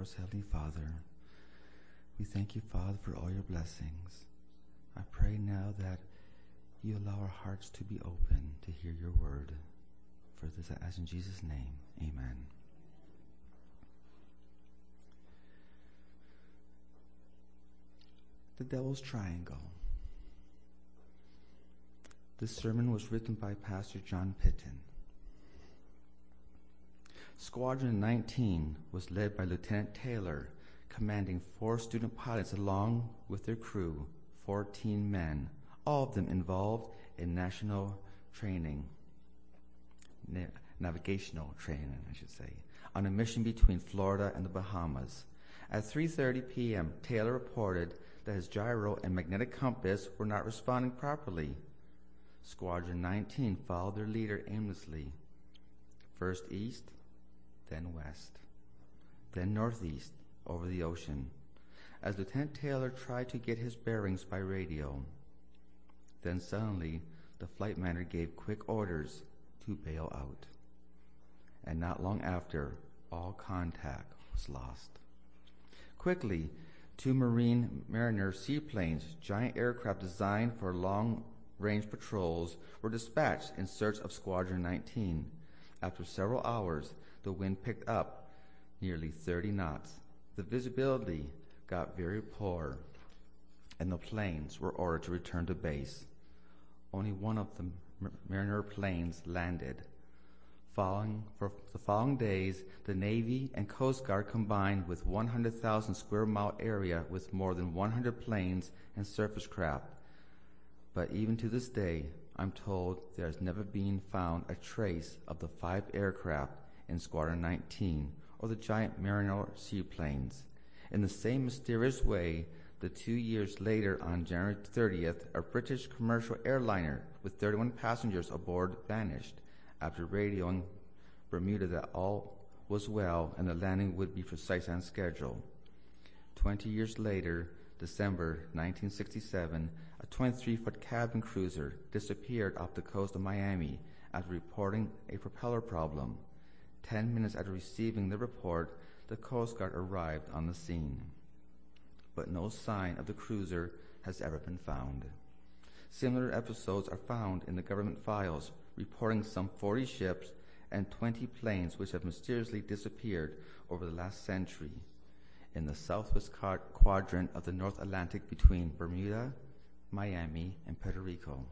glorious Heavenly Father, we thank you, Father, for all your blessings. I pray now that you allow our hearts to be open to hear your word. For this I ask in Jesus' name. Amen. The Devil's Triangle. This sermon was written by Pastor John Pitton. Squadron 19 was led by Lieutenant Taylor, commanding four student pilots along with their crew, 14 men, all of them involved in national training, na- navigational training, I should say, on a mission between Florida and the Bahamas. At 3:30 p.m., Taylor reported that his gyro and magnetic compass were not responding properly. Squadron 19 followed their leader aimlessly, first east, then west, then northeast over the ocean, as Lieutenant Taylor tried to get his bearings by radio. Then suddenly, the flight manager gave quick orders to bail out. And not long after, all contact was lost. Quickly, two Martin Mariner seaplanes, giant aircraft designed for long range patrols, were dispatched in search of Squadron 19. After several hours, the wind picked up nearly 30 knots. The visibility got very poor, and the planes were ordered to return to base. Only one of the Mariner planes landed. Following, for the following days, the Navy and Coast Guard combined with 100,000 square mile area with more than 100 planes and surface craft. But even to this day, I'm told there has never been found a trace of the five aircraft in Squadron 19 or the giant Mariner seaplanes. In the same mysterious way, the two years later, on January 30th, a British commercial airliner with 31 passengers aboard vanished after radioing Bermuda that all was well and the landing would be precise on schedule. Twenty years later, December 1967, a 23 foot cabin cruiser disappeared off the coast of Miami after reporting a propeller problem. Ten minutes after receiving the report, the Coast Guard arrived on the scene. But no sign of the cruiser has ever been found. Similar episodes are found in the government files reporting some 40 ships and 20 planes which have mysteriously disappeared over the last century in the southwest quadrant of the North Atlantic between Bermuda, Miami, and Puerto Rico.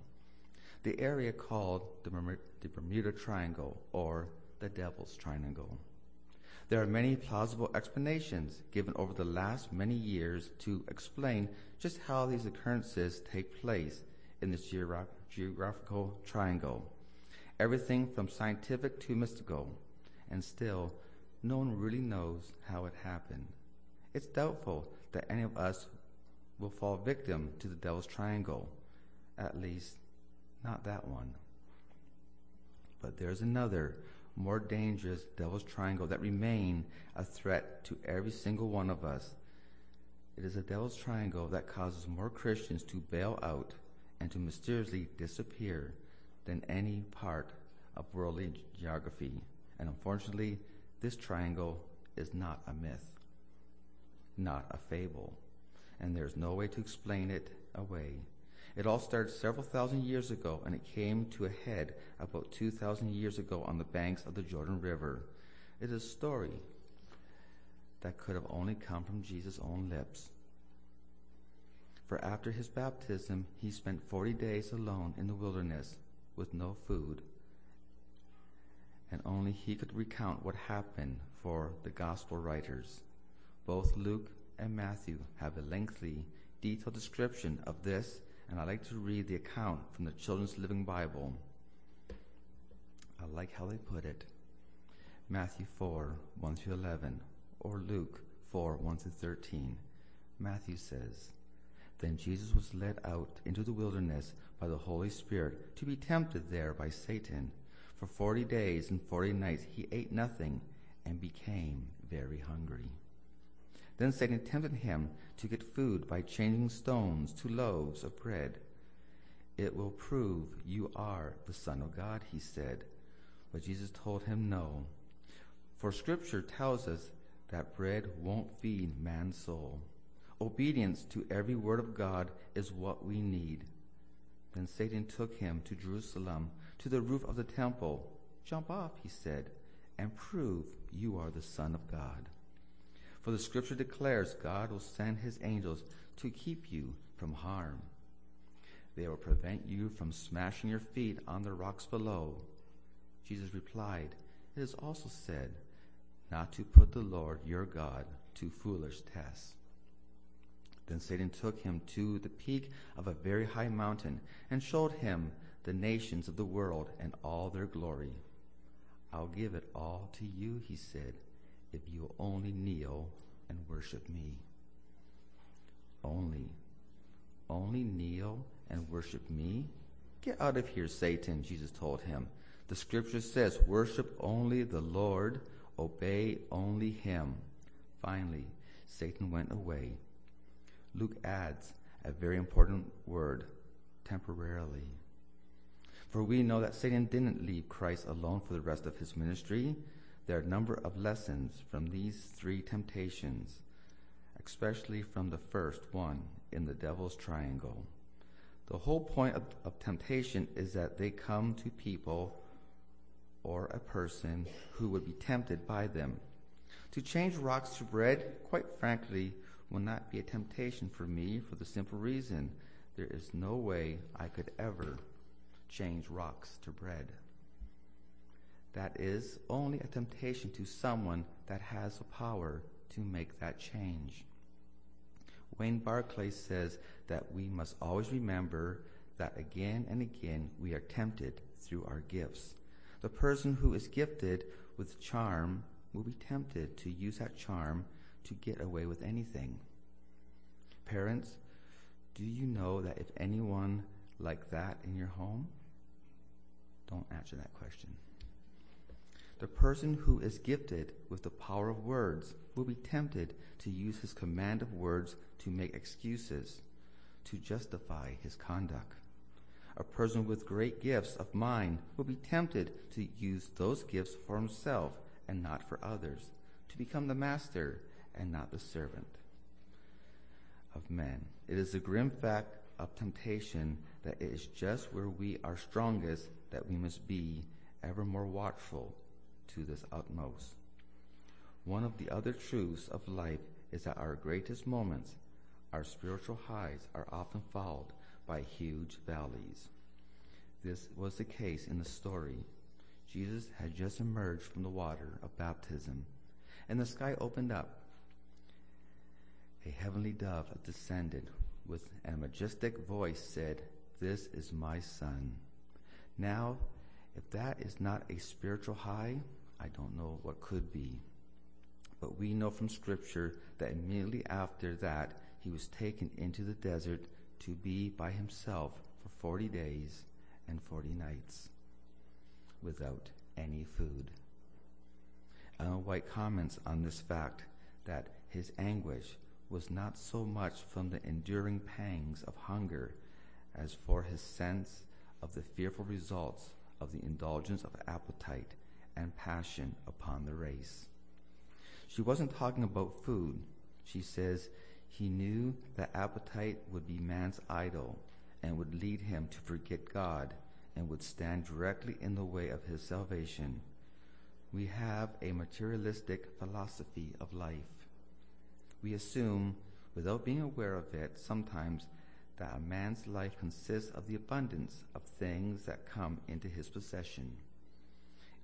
The area called the Bermuda Triangle or the Devil's Triangle. There are many plausible explanations given over the last many years to explain just how these occurrences take place in this geogra- geographical triangle. Everything from scientific to mystical, and still, no one really knows how it happened. It's doubtful that any of us will fall victim to the devil's triangle, at least, not that one. But there's another more dangerous devil's triangle that remain a threat to every single one of us. It is a devil's triangle that causes more Christians to bail out and to mysteriously disappear than any part of worldly geography. And unfortunately, this triangle is not a myth, not a fable, and there's no way to explain it away. It all started several thousand years ago, and it came to a head about 2,000 years ago on the banks of the Jordan River. It is a story that could have only come from Jesus' own lips. For after his baptism, he spent 40 days alone in the wilderness with no food, and only he could recount what happened for the gospel writers. Both Luke and Matthew have a lengthy, detailed description of this and I like to read the account from the Children's Living Bible. I like how they put it. Matthew 4, 1 through 11, or Luke 4, 1 through 13. Matthew says, Then Jesus was led out into the wilderness by the Holy Spirit to be tempted there by Satan. For forty days and forty nights he ate nothing and became very hungry. Then Satan tempted him to get food by changing stones to loaves of bread. It will prove you are the Son of God, he said. But Jesus told him no. For Scripture tells us that bread won't feed man's soul. Obedience to every word of God is what we need. Then Satan took him to Jerusalem, to the roof of the temple. Jump off, he said, and prove you are the Son of God. For the scripture declares God will send his angels to keep you from harm. They will prevent you from smashing your feet on the rocks below. Jesus replied, It is also said, not to put the Lord your God to foolish tests. Then Satan took him to the peak of a very high mountain and showed him the nations of the world and all their glory. I'll give it all to you, he said, if you will only kneel and worship me. Only, only kneel and worship me? Get out of here, Satan, Jesus told him. The scripture says, worship only the Lord, obey only him. Finally, Satan went away. Luke adds a very important word, temporarily. For we know that Satan didn't leave Christ alone for the rest of his ministry. There are a number of lessons from these three temptations, especially from the first one in the devil's triangle. The whole point of, of temptation is that they come to people or a person who would be tempted by them. To change rocks to bread, quite frankly, will not be a temptation for me for the simple reason there is no way I could ever change rocks to bread. That is only a temptation to someone that has the power to make that change. Wayne Barclay says that we must always remember that again and again we are tempted through our gifts. The person who is gifted with charm will be tempted to use that charm to get away with anything. Parents, do you know that if anyone like that in your home? Don't answer that question. The person who is gifted with the power of words will be tempted to use his command of words to make excuses, to justify his conduct. A person with great gifts of mind will be tempted to use those gifts for himself and not for others, to become the master and not the servant of men. It is the grim fact of temptation that it is just where we are strongest that we must be ever more watchful to this utmost. One of the other truths of life is that our greatest moments, our spiritual highs, are often followed by huge valleys. This was the case in the story. Jesus had just emerged from the water of baptism, and the sky opened up. A heavenly dove descended with a majestic voice said, This is my son. Now, if that is not a spiritual high, I don't know what could be. But we know from Scripture that immediately after that, he was taken into the desert to be by himself for 40 days and 40 nights without any food. Ellen White comments on this fact that his anguish was not so much from the enduring pangs of hunger as for his sense of the fearful results of the indulgence of appetite and passion upon the race. She wasn't talking about food. She says he knew that appetite would be man's idol and would lead him to forget God and would stand directly in the way of his salvation. We have a materialistic philosophy of life. We assume, without being aware of it, sometimes that a man's life consists of the abundance of things that come into his possession.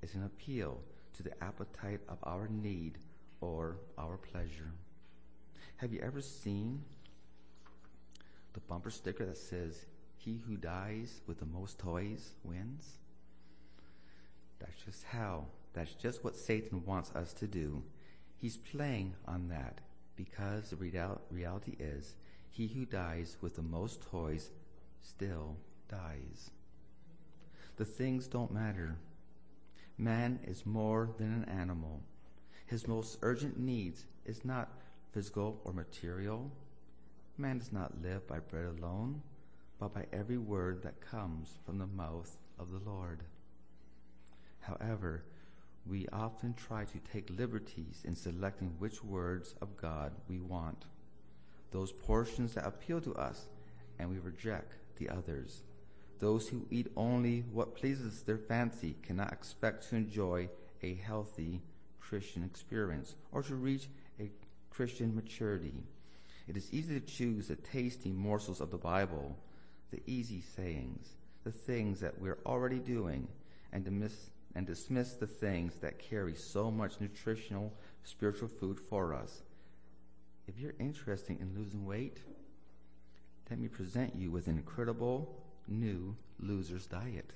It's an appeal to the appetite of our need or our pleasure. Have you ever seen the bumper sticker that says, He who dies with the most toys wins? That's just how, that's just what Satan wants us to do. He's playing on that because the reality is he who dies with the most toys still dies. The things don't matter. Man is more than an animal. His most urgent needs is not physical or material. Man does not live by bread alone, but by every word that comes from the mouth of the Lord. However, we often try to take liberties in selecting which words of God we want, those portions that appeal to us, and we reject the others. Those who eat only what pleases their fancy cannot expect to enjoy a healthy Christian experience or to reach a Christian maturity. It is easy to choose the tasty morsels of the Bible, the easy sayings, the things that we're already doing, and dismiss, and dismiss the things that carry so much nutritional spiritual food for us. If you're interested in losing weight, let me present you with an incredible new loser's diet.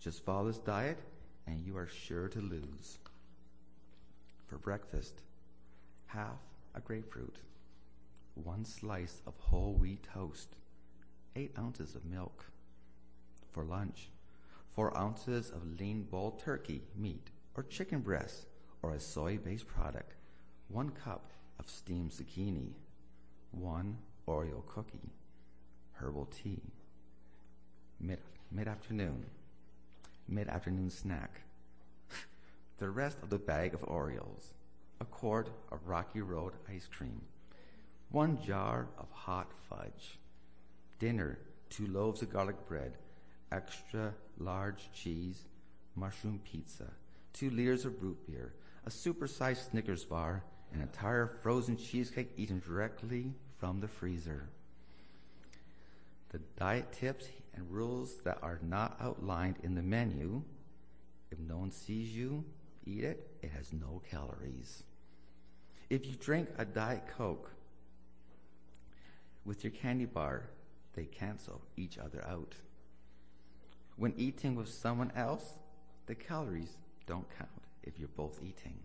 Just follow this diet and you are sure to lose. For breakfast, half a grapefruit, one slice of whole wheat toast, eight ounces of milk. For lunch, four ounces of lean boiled turkey meat or chicken breast or a soy based product, one cup of steamed zucchini, one Oreo cookie, herbal tea. Mid mid afternoon, mid afternoon snack. the rest of the bag of Oreos, a quart of Rocky Road ice cream, one jar of hot fudge. Dinner, two loaves of garlic bread, extra large cheese, mushroom pizza, two liters of root beer, a supersized Snickers bar, an entire frozen cheesecake eaten directly from the freezer. The diet tips and rules that are not outlined in the menu, if no one sees you eat it, it has no calories. If you drink a Diet Coke with your candy bar, they cancel each other out. When eating with someone else, the calories don't count if you're both eating.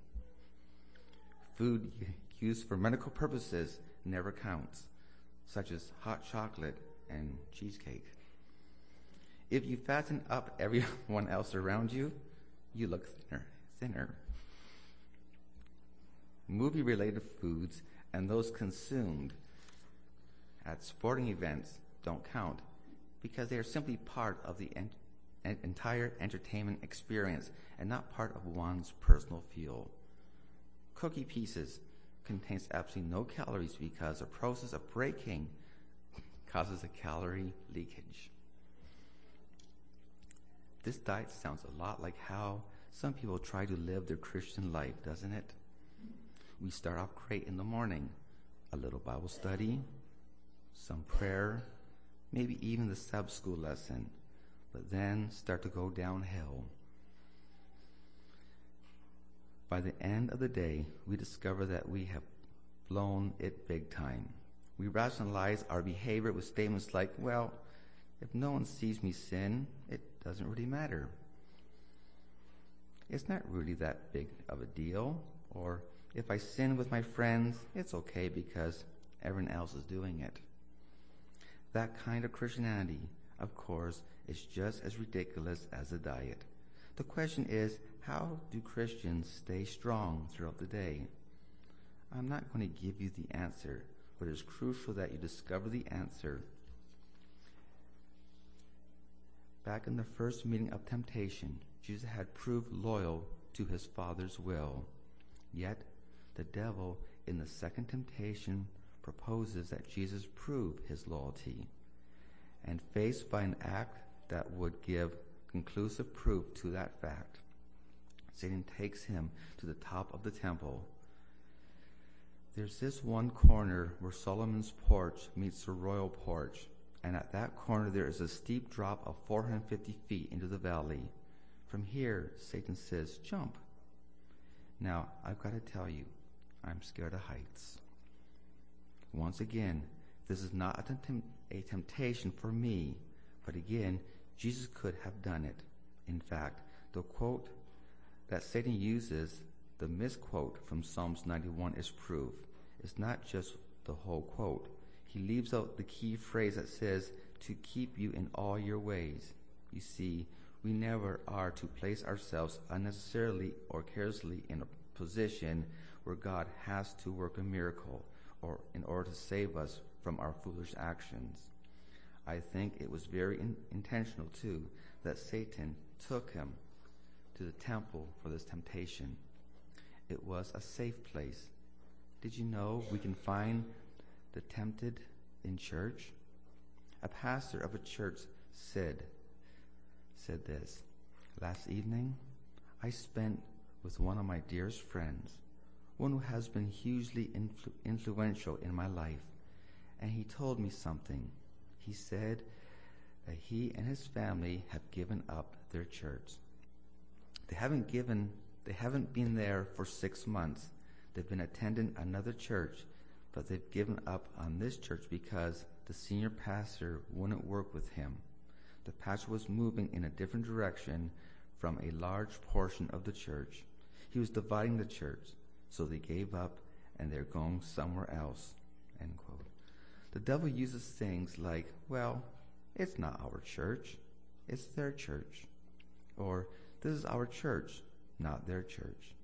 Food used for medical purposes never counts, such as hot chocolate and cheesecake. If you fatten up everyone else around you, you look thinner. thinner. Movie related foods and those consumed at sporting events don't count because they are simply part of the en- entire entertainment experience and not part of one's personal fuel. Cookie pieces contains absolutely no calories because the process of breaking causes a calorie leakage. This diet sounds a lot like how some people try to live their Christian life, doesn't it? We start off great in the morning, a little Bible study, some prayer, maybe even the Sabbath school lesson, but then start to go downhill. By the end of the day, we discover that we have blown it big time. We rationalize our behavior with statements like, well, if no one sees me sin, it doesn't really matter. It's not really that big of a deal. Or if I sin with my friends, it's okay because everyone else is doing it. That kind of Christianity, of course, is just as ridiculous as a diet. The question is, how do Christians stay strong throughout the day? I'm not going to give you the answer, but it's crucial that you discover the answer. Back in the first meeting of temptation, Jesus had proved loyal to his Father's will. Yet, the devil, in the second temptation, proposes that Jesus prove his loyalty. And faced by an act that would give conclusive proof to that fact, Satan takes him to the top of the temple. There's this one corner where Solomon's porch meets the royal porch, and at that corner there is a steep drop of 450 feet into the valley. From here, Satan says, Jump. Now, I've got to tell you, I'm scared of heights. Once again, this is not a, temp- a temptation for me, but again, Jesus could have done it. In fact, the quote that Satan uses, the misquote from Psalms 91, is proof. It's not just the whole quote. He leaves out the key phrase that says, to keep you in all your ways. You see, we never are to place ourselves unnecessarily or carelessly in a position where God has to work a miracle or in order to save us from our foolish actions. I think it was very in- intentional too that Satan took him to the temple for this temptation. It was a safe place. Did you know we can find the tempted in church? A pastor of a church said, said this, Last evening, I spent with one of my dearest friends, one who has been hugely influ- influential in my life, and he told me something. He said that he and his family have given up their church. They haven't given they haven't been there for 6 months. They've been attending another church, but they've given up on this church because the senior pastor wouldn't work with him. The pastor was moving in a different direction from a large portion of the church. He was dividing the church, so they gave up and they're going somewhere else. End quote. The devil uses things like, well, it's not our church, it's their church. Or, this is our church, not their church.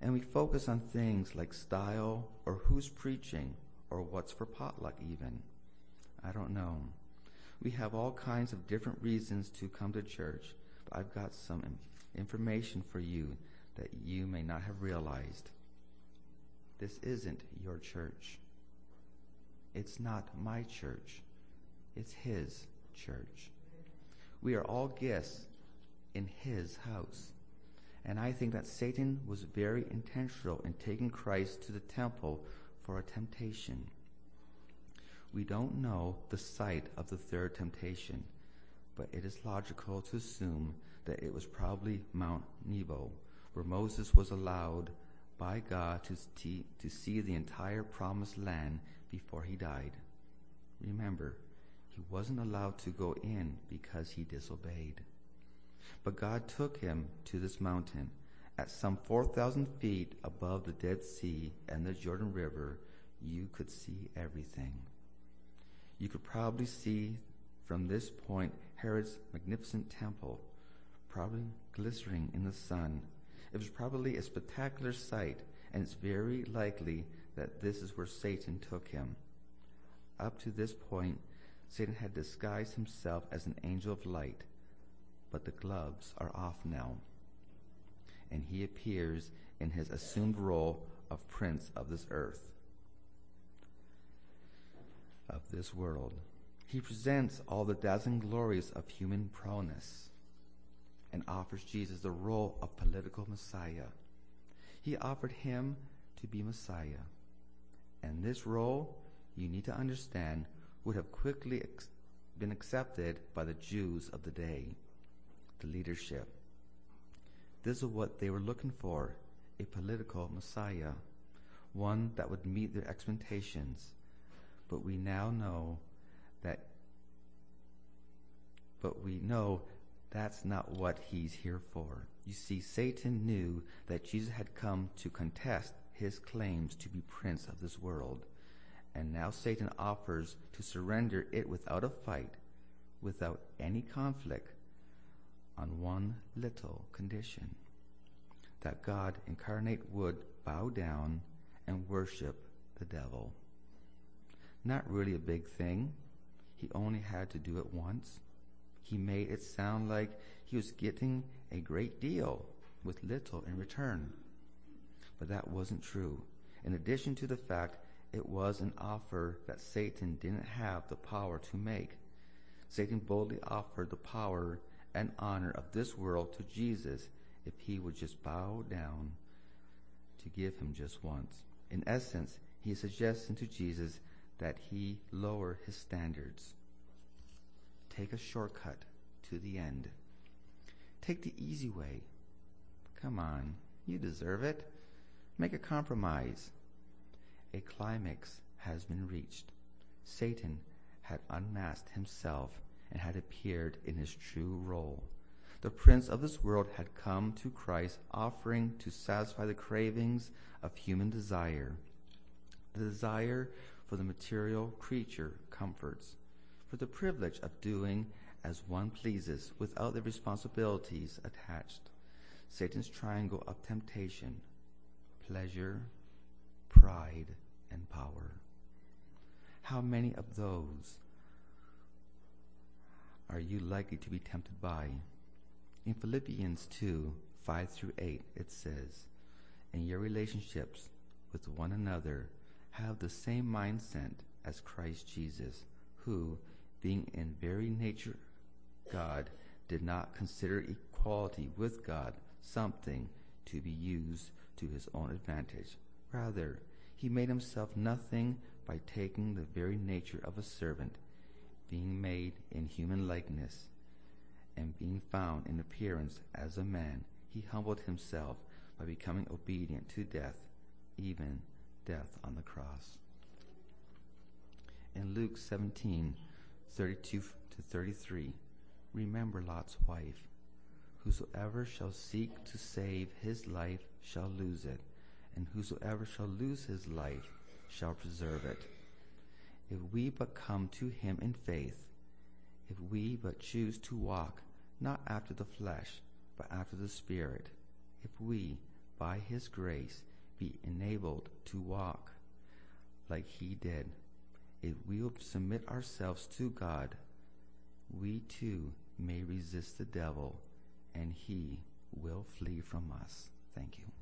And we focus on things like style or who's preaching or what's for potluck, even. I don't know. We have all kinds of different reasons to come to church, but I've got some information for you that you may not have realized. This isn't your church. It's not my church. It's His church. We are all guests in His house. And I think that Satan was very intentional in taking Christ to the temple for a temptation. We don't know the site of the third temptation, but it is logical to assume that it was probably Mount Nebo, where Moses was allowed by God to, see, to see the entire promised land before he died. Remember, he wasn't allowed to go in because he disobeyed. But God took him to this mountain at some 4,000 feet above the Dead Sea and the Jordan River. You could see everything. You could probably see from this point Herod's magnificent temple, probably glistening in the sun. It was probably a spectacular sight, and it's very likely that this is where Satan took him. Up to this point, Satan had disguised himself as an angel of light, but the gloves are off now, and he appears in his assumed role of prince of this earth, of this world. He presents all the dazzling glories of human prowess and offers Jesus the role of political Messiah. He offered him to be Messiah. And this role, you need to understand, would have quickly ex- been accepted by the Jews of the day, the leadership. This is what they were looking for a political Messiah, one that would meet their expectations. But we now know that, but we know that's not what he's here for. You see, Satan knew that Jesus had come to contest his claims to be prince of this world. And now Satan offers to surrender it without a fight, without any conflict, on one little condition that God incarnate would bow down and worship the devil. Not really a big thing. He only had to do it once. He made it sound like he was getting a great deal with little in return. But that wasn't true. In addition to the fact it was an offer that Satan didn't have the power to make, Satan boldly offered the power and honor of this world to Jesus if he would just bow down to give him just once. In essence, he is suggesting to Jesus that he lower his standards. Take a shortcut to the end. Take the easy way. Come on, you deserve it. Make a compromise. A climax has been reached. Satan had unmasked himself and had appeared in his true role. The prince of this world had come to Christ, offering to satisfy the cravings of human desire. The desire for the material creature comforts, for the privilege of doing as one pleases without the responsibilities attached. Satan's triangle of temptation, pleasure, pride, and power. How many of those are you likely to be tempted by? In Philippians 2 5 through 8, it says, In your relationships with one another, have the same mindset as Christ Jesus, who, being in very nature God, did not consider equality with God something to be used to his own advantage. Rather, he made himself nothing by taking the very nature of a servant, being made in human likeness, and being found in appearance as a man, he humbled himself by becoming obedient to death, even death on the cross. In Luke 17 32 to 33, remember Lot's wife. Whosoever shall seek to save his life shall lose it, and whosoever shall lose his life shall preserve it. If we but come to him in faith, if we but choose to walk not after the flesh, but after the Spirit, if we, by his grace, be enabled to walk like he did, if we will submit ourselves to God, we too may resist the devil, and he will flee from us. Thank you.